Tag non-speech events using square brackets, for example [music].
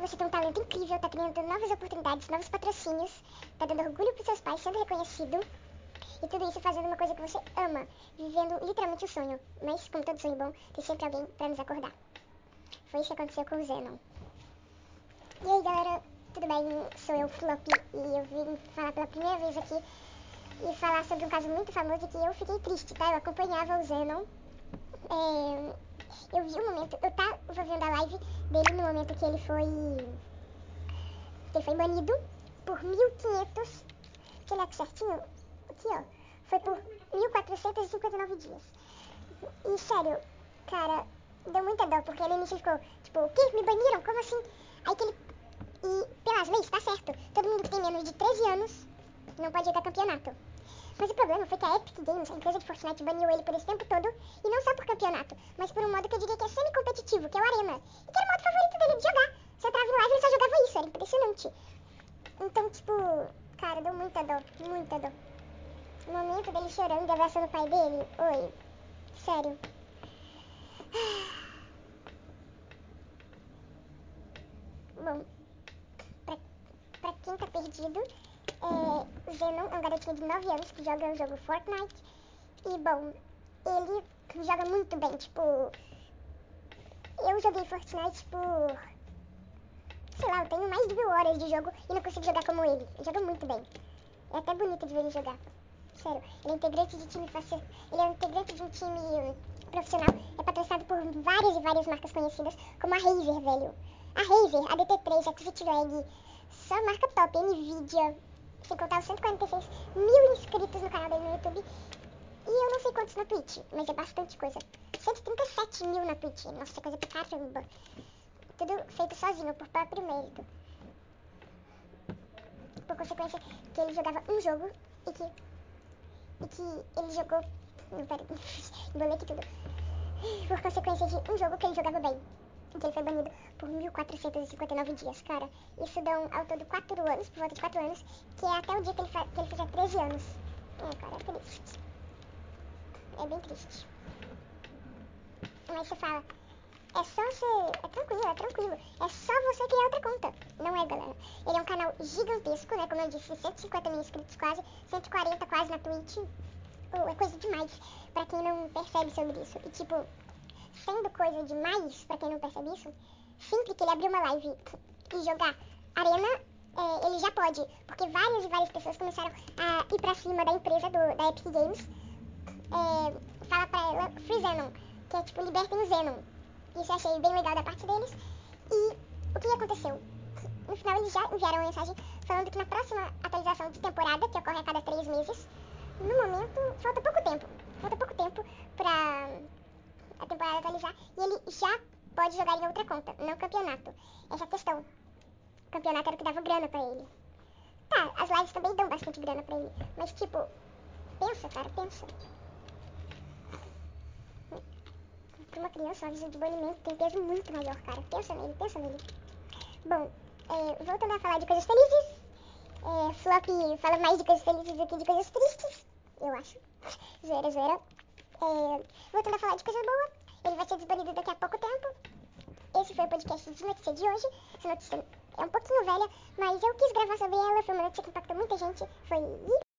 você tem um talento incrível, tá criando novas oportunidades, novos patrocínios, tá dando orgulho pros seus pais, sendo reconhecido. E tudo isso fazendo uma coisa que você ama, vivendo literalmente o sonho. Mas, como todo sonho bom, tem sempre alguém pra nos acordar. Foi isso que aconteceu com o Zenon. E aí, galera, tudo bem? Sou eu, Flop, e eu vim falar pela primeira vez aqui e falar sobre um caso muito famoso que eu fiquei triste, tá? Eu acompanhava o Zenon. É, eu vi o momento, eu tava vendo a live dele no momento que ele foi. que ele foi banido por 1500. Deixa eu olhar aqui certinho. Aqui, ó. Foi por 1459 dias. E sério, cara, deu muita dó, porque ele início ficou, tipo, o quê? Me baniram? Como assim? Aí que ele. E pelas leis, tá certo. Todo mundo que tem menos de 13 anos não pode jogar campeonato. Mas o problema foi que a Epic Games, a empresa de Fortnite, baniu ele por esse tempo todo, e não só por campeonato, mas por um modo que eu diria que é semi-competitivo, que é o Arena. E que era o modo favorito dele de jogar. Você entrava no live ele só jogava isso, era impressionante. Então, tipo, cara, deu muita dó, muita dó. O momento dele chorando e abraçando o pai dele, oi, sério. [sighs] Bom, pra, pra quem tá perdido, é, Zenon é um garotinho de 9 anos que joga o jogo Fortnite. E, bom, ele joga muito bem. Tipo, eu joguei Fortnite por. Sei lá, eu tenho mais de mil horas de jogo e não consigo jogar como ele. Ele joga muito bem. É até bonito de ver ele jogar. Sério, ele é integrante de time face... Ele é integrante de um time profissional. É patrocinado por várias e várias marcas conhecidas, como a Razer, velho. A Razer, a DT3, a Xfitlag, só marca top, Nvidia, sem contar os 146 mil inscritos no canal dele no YouTube. E eu não sei quantos na Twitch, mas é bastante coisa. 137 mil na Twitch, nossa, coisa pra caramba. Tudo feito sozinho, por próprio mérito. Por consequência, que ele jogava um jogo e que, e que ele jogou. Não, pera, [laughs] embolei aqui tudo. Por consequência de um jogo que ele jogava bem que ele foi banido por 1459 dias, cara. Isso dão ao todo 4 anos, por volta de 4 anos, que é até o dia que ele, que ele fizer 13 anos. É, cara, é triste. É bem triste. Mas você fala, é só você. É tranquilo, é tranquilo. É só você criar outra conta. Não é, galera. Ele é um canal gigantesco, né? Como eu disse, 150 mil inscritos quase, 140 quase na Twitch. Oh, é coisa demais pra quem não percebe sobre isso. E tipo, sendo coisa demais, pra quem não percebe isso, sempre que ele abrir uma live e jogar Arena, é, ele já pode. Porque várias e várias pessoas começaram a ir pra cima da empresa do, da Epic Games. É, fala pra ela Free Zenon, que é tipo libertem o Zenon. Isso eu achei bem legal da parte deles. E o que aconteceu? No final eles já enviaram uma mensagem falando que na próxima atualização de temporada, que ocorre a cada três meses, no momento falta pouco tempo. Falta pouco tempo pra e ele já pode jogar em outra conta, não campeonato. Essa é a questão. O campeonato era o que dava grana pra ele. Tá, as lives também dão bastante grana pra ele. Mas tipo, pensa, cara, pensa. Pra uma criança, uma visão de banimento tem peso muito maior, cara. Pensa nele, pensa nele. Bom, é, voltando a falar de coisas felizes. É, Flop fala mais de coisas felizes do que de coisas tristes, eu acho. [laughs] Zoeira, zoeira. É, voltando a falar de coisa boa, ele vai ser desbanido daqui a pouco tempo. Esse foi o podcast de notícia de hoje. Essa notícia é um pouquinho velha, mas eu quis gravar sobre ela. Foi uma notícia que impactou muita gente. Foi